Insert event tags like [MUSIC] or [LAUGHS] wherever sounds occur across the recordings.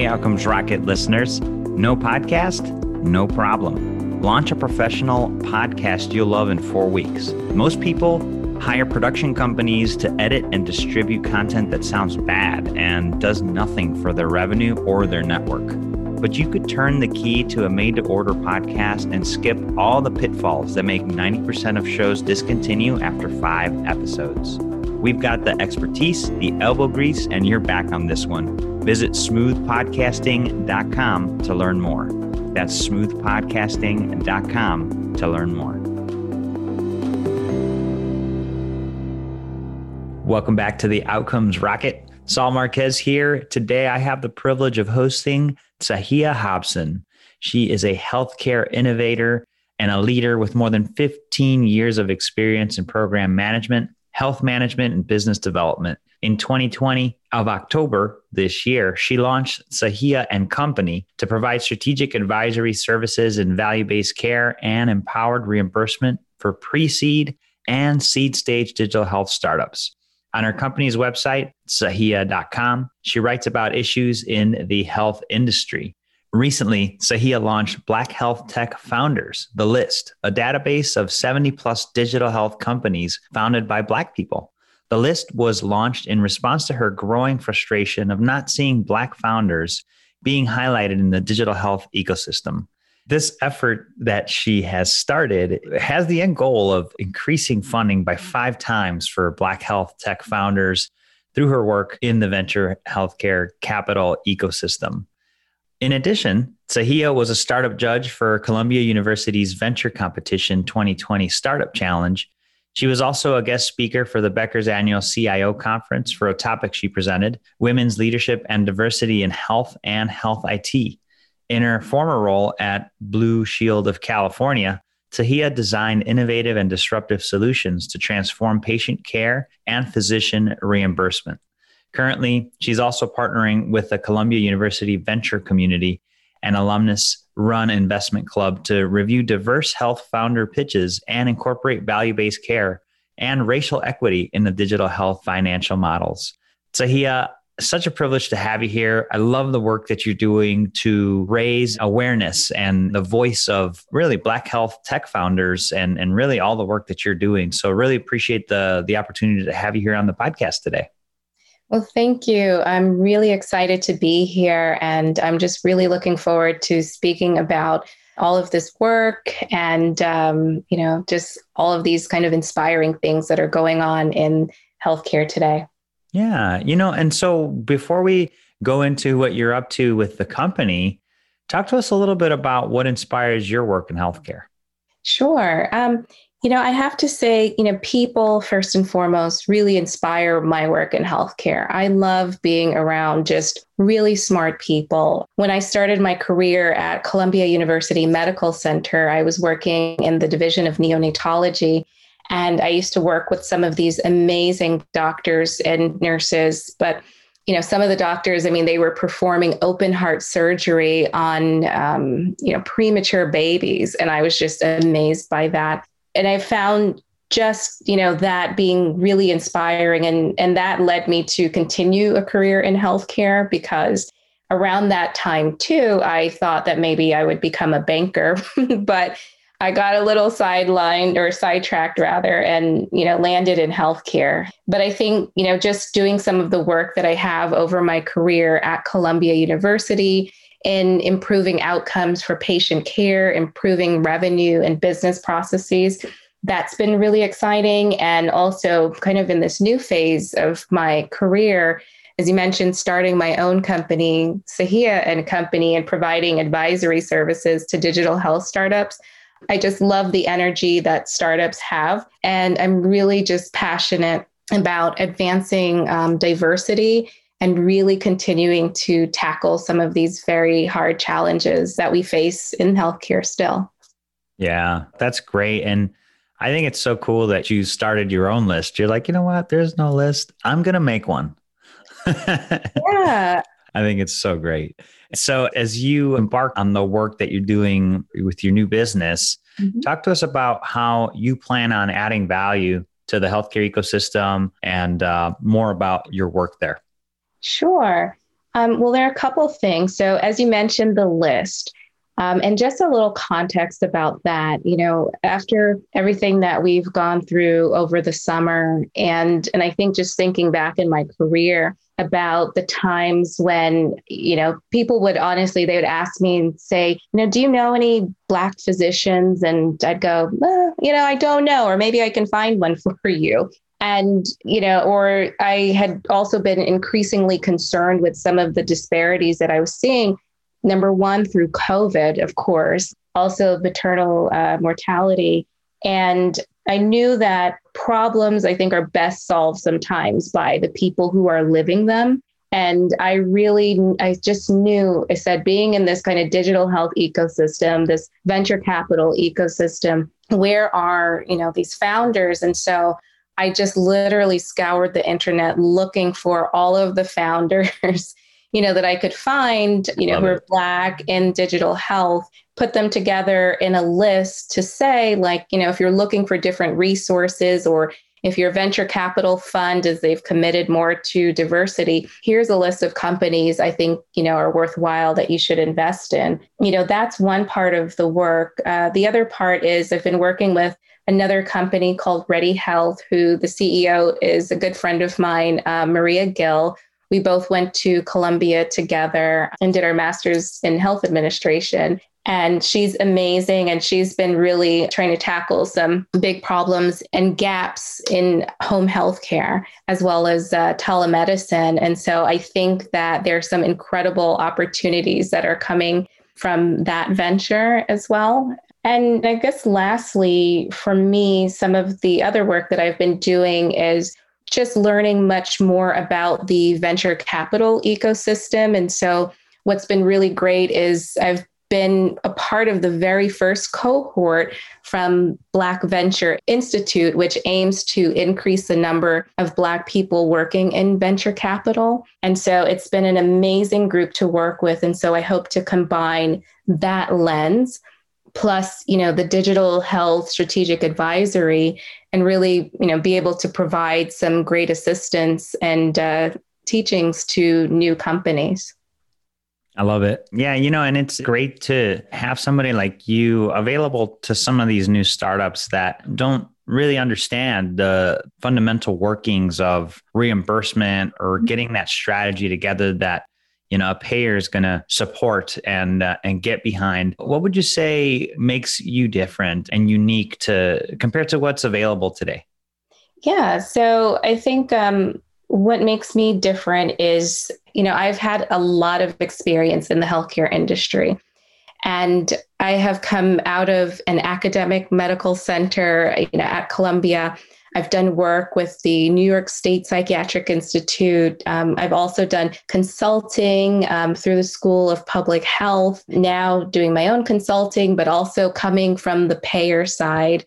Hey, Outcomes Rocket listeners. No podcast? No problem. Launch a professional podcast you'll love in four weeks. Most people hire production companies to edit and distribute content that sounds bad and does nothing for their revenue or their network. But you could turn the key to a made to order podcast and skip all the pitfalls that make 90% of shows discontinue after five episodes. We've got the expertise, the elbow grease, and you're back on this one. Visit smoothpodcasting.com to learn more. That's smoothpodcasting.com to learn more. Welcome back to the Outcomes Rocket. Saul Marquez here. Today, I have the privilege of hosting Sahia Hobson. She is a healthcare innovator and a leader with more than 15 years of experience in program management health management and business development. In 2020 of October this year, she launched Sahia and Company to provide strategic advisory services in value-based care and empowered reimbursement for pre-seed and seed stage digital health startups. On her company's website, sahia.com, she writes about issues in the health industry. Recently, Sahia launched Black Health Tech Founders, The List, a database of 70 plus digital health companies founded by Black people. The list was launched in response to her growing frustration of not seeing Black founders being highlighted in the digital health ecosystem. This effort that she has started has the end goal of increasing funding by five times for Black health tech founders through her work in the venture healthcare capital ecosystem. In addition, Sahia was a startup judge for Columbia University's Venture Competition 2020 Startup Challenge. She was also a guest speaker for the Becker's annual CIO conference for a topic she presented Women's Leadership and Diversity in Health and Health IT. In her former role at Blue Shield of California, Sahia designed innovative and disruptive solutions to transform patient care and physician reimbursement. Currently, she's also partnering with the Columbia University Venture Community and alumnus run investment club to review diverse health founder pitches and incorporate value based care and racial equity in the digital health financial models. Sahia, such a privilege to have you here. I love the work that you're doing to raise awareness and the voice of really Black health tech founders and, and really all the work that you're doing. So really appreciate the, the opportunity to have you here on the podcast today. Well, thank you. I'm really excited to be here, and I'm just really looking forward to speaking about all of this work and um, you know just all of these kind of inspiring things that are going on in healthcare today. Yeah, you know, and so before we go into what you're up to with the company, talk to us a little bit about what inspires your work in healthcare. Sure. Um, you know, I have to say, you know, people first and foremost really inspire my work in healthcare. I love being around just really smart people. When I started my career at Columbia University Medical Center, I was working in the division of neonatology. And I used to work with some of these amazing doctors and nurses. But, you know, some of the doctors, I mean, they were performing open heart surgery on, um, you know, premature babies. And I was just amazed by that and I found just you know that being really inspiring and and that led me to continue a career in healthcare because around that time too i thought that maybe i would become a banker [LAUGHS] but i got a little sidelined or sidetracked rather and you know landed in healthcare but i think you know just doing some of the work that i have over my career at columbia university in improving outcomes for patient care, improving revenue and business processes. That's been really exciting. And also, kind of in this new phase of my career, as you mentioned, starting my own company, Sahia and Company, and providing advisory services to digital health startups. I just love the energy that startups have. And I'm really just passionate about advancing um, diversity and really continuing to tackle some of these very hard challenges that we face in healthcare still. Yeah, that's great. And I think it's so cool that you started your own list. You're like, you know what? There's no list. I'm going to make one. [LAUGHS] yeah. I think it's so great. So, as you embark on the work that you're doing with your new business, mm-hmm. talk to us about how you plan on adding value to the healthcare ecosystem and uh, more about your work there. Sure. Um, well, there are a couple of things. So, as you mentioned, the list. Um, and just a little context about that, you know, after everything that we've gone through over the summer, and and I think just thinking back in my career about the times when you know people would honestly they would ask me and say, you know, do you know any black physicians? And I'd go, eh, you know, I don't know, or maybe I can find one [LAUGHS] for you and you know or i had also been increasingly concerned with some of the disparities that i was seeing number one through covid of course also maternal uh, mortality. And i knew that problems i think are best solved sometimes by the people who are living them. And i really i just knew i said being in this kind of digital health ecosystem this venture capital ecosystem where are you know these founders? And so I just literally scoured the internet looking for all of the [LAUGHS] founders, you know, that I could find, you know, Love who are black in digital health, put them together in a list to say, like, you know, if you're looking for different resources or if your venture capital fund is they've committed more to diversity here's a list of companies i think you know are worthwhile that you should invest in you know that's one part of the work uh, the other part is i've been working with another company called Ready Health, who the CEO is a good friend of mine, uh, Maria Gill. We both went to Columbia together and did our master's in health administration. And she's amazing. And she's been really trying to tackle some big problems and gaps in home health care, as well as uh, telemedicine. And so I think that there are some incredible opportunities that are coming from that venture as well. And I guess lastly, for me, some of the other work that I've been doing is just learning much more about the venture capital ecosystem. And so, what's been really great is I've been a part of the very first cohort from Black Venture Institute, which aims to increase the number of Black people working in venture capital. And so it's been an amazing group to work with. And so I hope to combine that lens plus you know the digital health strategic advisory and really you know be able to provide some great assistance and uh, teachings to new companies I love it. Yeah, you know, and it's great to have somebody like you available to some of these new startups that don't really understand the fundamental workings of reimbursement or getting that strategy together that you know a payer is going to support and uh, and get behind. What would you say makes you different and unique to compared to what's available today? Yeah so i think um, what makes me different is you know i've had a lot of experience in the healthcare industry and i have come out of an academic medical center you know at columbia I've done work with the New York State Psychiatric Institute. Um, I've also done consulting um, through the School of Public Health, now doing my own consulting, but also coming from the payer side.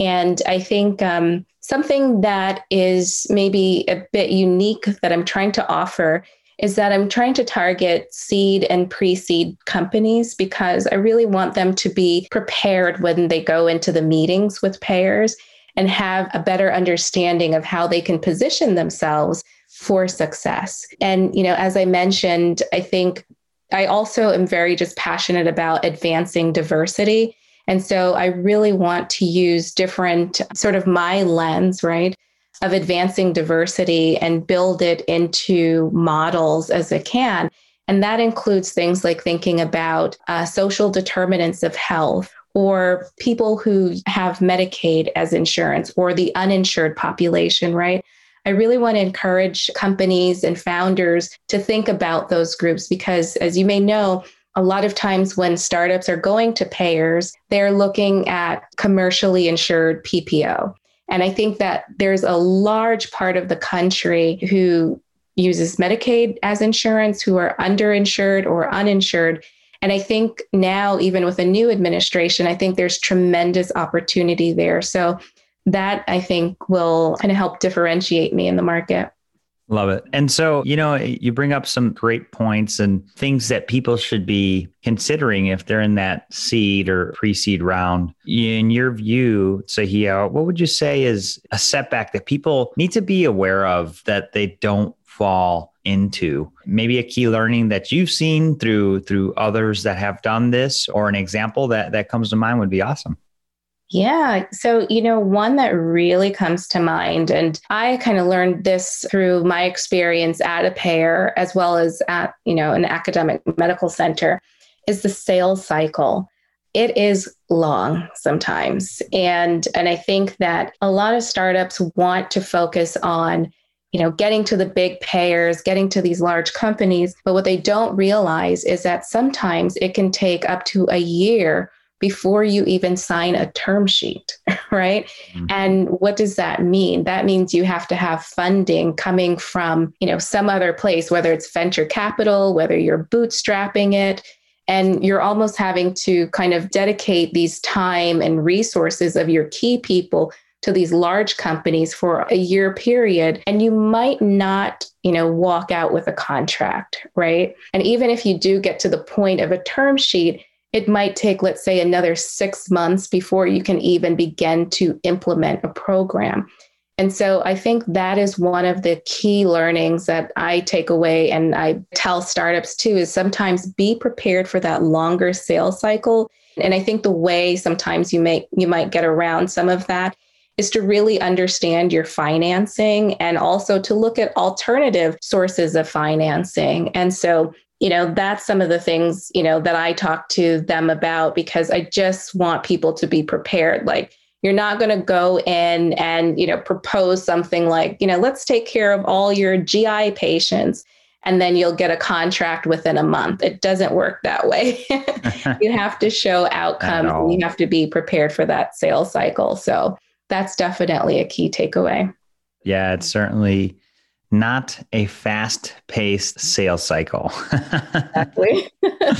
And I think um, something that is maybe a bit unique that I'm trying to offer is that I'm trying to target seed and pre seed companies because I really want them to be prepared when they go into the meetings with payers and have a better understanding of how they can position themselves for success. And, you know, as I mentioned, I think I also am very just passionate about advancing diversity. And so I really want to use different sort of my lens, right, of advancing diversity and build it into models as it can. And that includes things like thinking about uh, social determinants of health or people who have Medicaid as insurance or the uninsured population, right? I really want to encourage companies and founders to think about those groups because, as you may know, a lot of times when startups are going to payers, they're looking at commercially insured PPO. And I think that there's a large part of the country who uses Medicaid as insurance, who are underinsured or uninsured. And I think now, even with a new administration, I think there's tremendous opportunity there. So that I think will kind of help differentiate me in the market. Love it. And so, you know, you bring up some great points and things that people should be considering if they're in that seed or pre seed round. In your view, Sahia, what would you say is a setback that people need to be aware of that they don't fall into maybe a key learning that you've seen through through others that have done this or an example that that comes to mind would be awesome yeah. So, you know, one that really comes to mind, and I kind of learned this through my experience at a payer as well as at, you know, an academic medical center, is the sales cycle. It is long sometimes. And and I think that a lot of startups want to focus on you know getting to the big payers getting to these large companies but what they don't realize is that sometimes it can take up to a year before you even sign a term sheet, [LAUGHS] right? Mm-hmm. And what does that mean? That means you have to have funding coming from, you know, some other place, whether it's venture capital, whether you're bootstrapping it, and you're almost having to kind of dedicate these time and resources of your key people to these large companies for a year period and you might not you know walk out with a contract right and even if you do get to the point of a term sheet it might take, let's say, another six months before you can even begin to implement a program. And so I think that is one of the key learnings that I take away and I tell startups too is sometimes be prepared for that longer sales cycle. And I think the way sometimes you make you might get around some of that is to really understand your financing and also to look at alternative sources of financing. And so you know that's some of the things you know that i talk to them about because i just want people to be prepared. Like you're not going to go in and you know propose something like you know let's take care of all your gi patients and then you'll get a contract within a month. It doesn't work that way. [LAUGHS] [LAUGHS] You have to show outcomes and you have to be prepared for that sales cycle. So that's definitely a key takeaway. Yeah it's certainly not a fast paced sales cycle. exactly.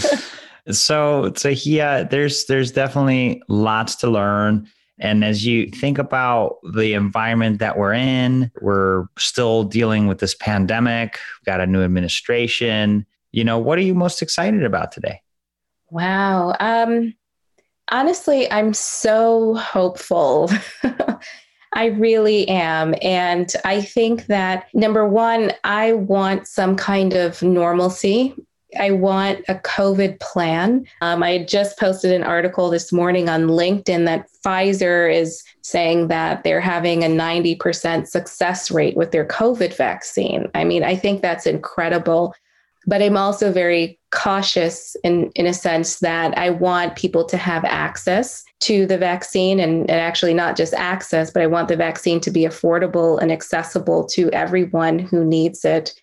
[LAUGHS] so, so yeah, there's there's definitely lots to learn. And as you think about the environment that we're in, we're still dealing with this pandemic, We've got a new administration. You know, what are you most excited about today? Wow. Um, honestly, I'm so hopeful. [LAUGHS] I really am. And I think that number one, I want some kind of normalcy. I want a COVID plan. Um, I just posted an article this morning on LinkedIn that Pfizer is saying that they're having a 90% success rate with their COVID vaccine. I mean, I think that's incredible. But I'm also very cautious in, in a sense that I want people to have access to the vaccine and, and actually not just access, but I want the vaccine to be affordable and accessible to everyone who needs it.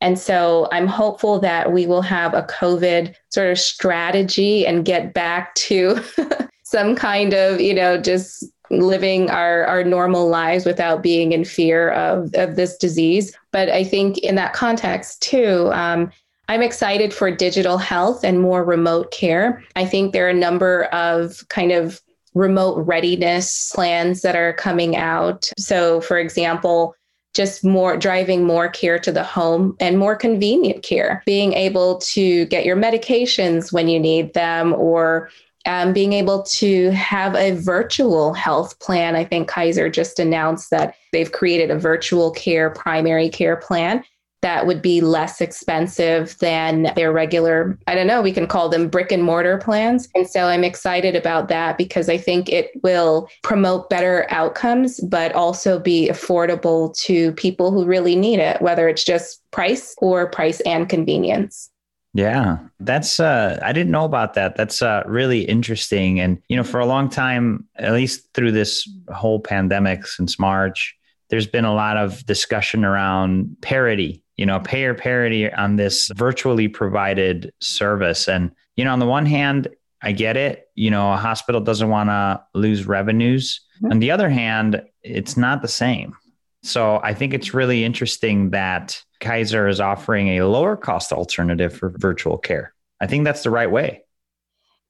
And so I'm hopeful that we will have a COVID sort of strategy and get back to [LAUGHS] some kind of, you know, just living our, our normal lives without being in fear of, of this disease. But I think in that context, too, um, I'm excited for digital health and more remote care. I think there are a number of kind of remote readiness plans that are coming out. So, for example, just more driving more care to the home and more convenient care, being able to get your medications when you need them or um, being able to have a virtual health plan. I think Kaiser just announced that they've created a virtual care primary care plan that would be less expensive than their regular, I don't know, we can call them brick and mortar plans. And so I'm excited about that because I think it will promote better outcomes, but also be affordable to people who really need it, whether it's just price or price and convenience. Yeah, that's uh I didn't know about that. That's uh really interesting and you know for a long time at least through this whole pandemic since March there's been a lot of discussion around parity you know, payer parity on this virtually provided service. And, you know, on the one hand, I get it. You know, a hospital doesn't want to lose revenues. Mm-hmm. On the other hand, it's not the same. So I think it's really interesting that Kaiser is offering a lower cost alternative for virtual care. I think that's the right way.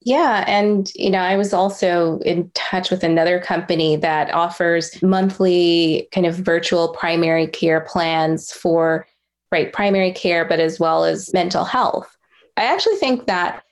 Yeah. And, you know, I was also in touch with another company that offers monthly kind of virtual primary care plans for right primary care but as well as mental health i actually think that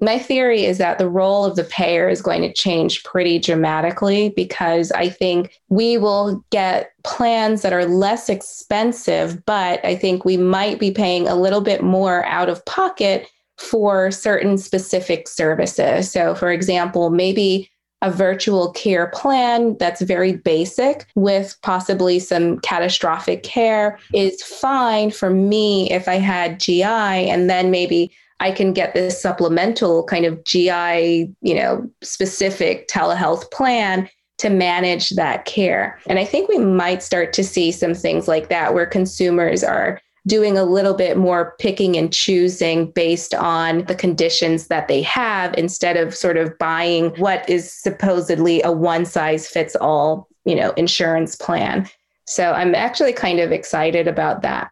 my theory is that the role of the payer is going to change pretty dramatically because I think we will get plans that are less expensive, but I think we might be paying a little bit more out of pocket for certain specific services. So, for example, maybe a virtual care plan that's very basic with possibly some catastrophic care is fine for me if I had GI and then maybe I can get this supplemental kind of GI, you know, specific telehealth plan to manage that care. And I think we might start to see some things like that where consumers are doing a little bit more picking and choosing based on the conditions that they have instead of sort of buying what is supposedly a one size fits all, you know, insurance plan. So I'm actually kind of excited about that.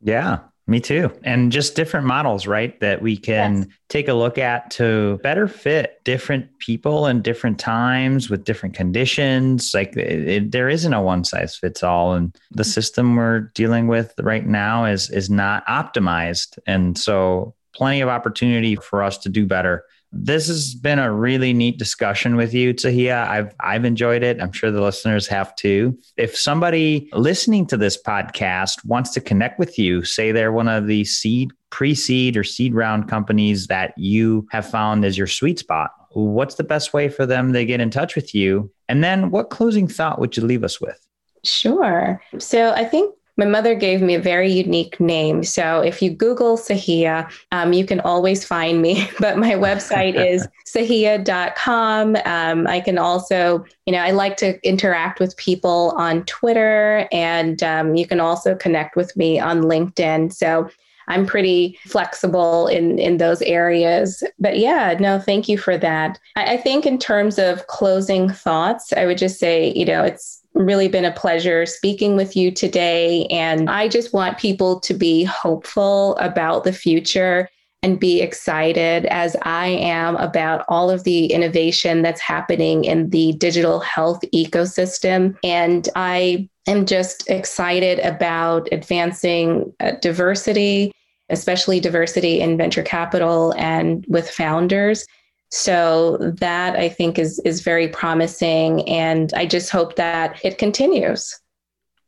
Yeah, me too. And just different models, right? That we can yes. take a look at to better fit different people and different times with different conditions. Like it, it, there isn't a one size fits all. And the mm-hmm. system we're dealing with right now is, is not optimized. And so plenty of opportunity for us to do better this has been a really neat discussion with you, Tahia. I've I've enjoyed it. I'm sure the listeners have too. If somebody listening to this podcast wants to connect with you, say they're one of the seed, pre-seed, or seed round companies that you have found as your sweet spot, what's the best way for them to get in touch with you? And then what closing thought would you leave us with? Sure. So I think my mother gave me a very unique name. So if you Google Sahia, um, you can always find me. [LAUGHS] But my website is [LAUGHS] sahia.com. Um, I can also, you know, I like to interact with people on Twitter, and um, you can also connect with me on LinkedIn. So I'm pretty flexible in in those areas. But yeah, no, thank you for that. I, I think in terms of closing thoughts, I would just say, you know, it's really been a pleasure speaking with you today. And I just want people to be hopeful about the future and be excited as I am about all of the innovation that's happening in the digital health ecosystem. And I am just excited about advancing uh, diversity, especially diversity in venture capital and with founders. So that I think is is very promising and I just hope that it continues.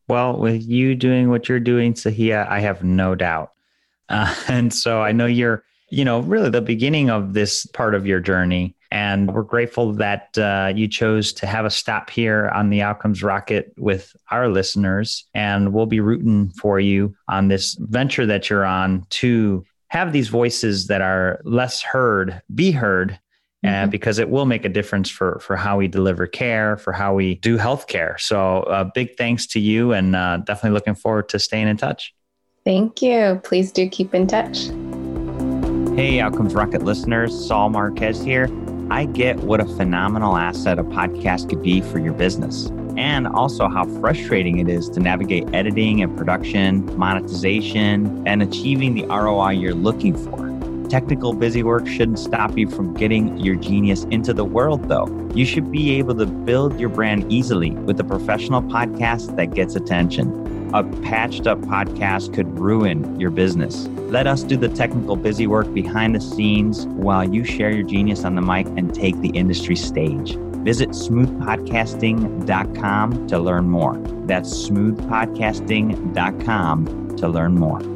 Well, with you doing what you're doing, Sahia, I have no doubt. Uh, [LAUGHS] and so I know you're, you know, really the beginning of this part of your journey. And we're grateful that uh, you chose to have a stop here on the Outcomes Rocket with our listeners. And we'll be rooting for you on this venture that you're on to have these voices that are less heard be heard mm-hmm. because it will make a difference for for how we deliver care, for how we do healthcare. So, uh, big thanks to you, and uh, definitely looking forward to staying in touch. Thank you. Please do keep in touch. Hey, Outcomes Rocket listeners, Saul Marquez here. I get what a phenomenal asset a podcast could be for your business, and also how frustrating it is to navigate editing and production, monetization, and achieving the ROI you're looking for. Technical busy work shouldn't stop you from getting your genius into the world, though. You should be able to build your brand easily with a professional podcast that gets attention. A patched up podcast could ruin your business. Let us do the technical busy work behind the scenes while you share your genius on the mic and take the industry stage. Visit smoothpodcasting.com to learn more. That's smoothpodcasting.com to learn more.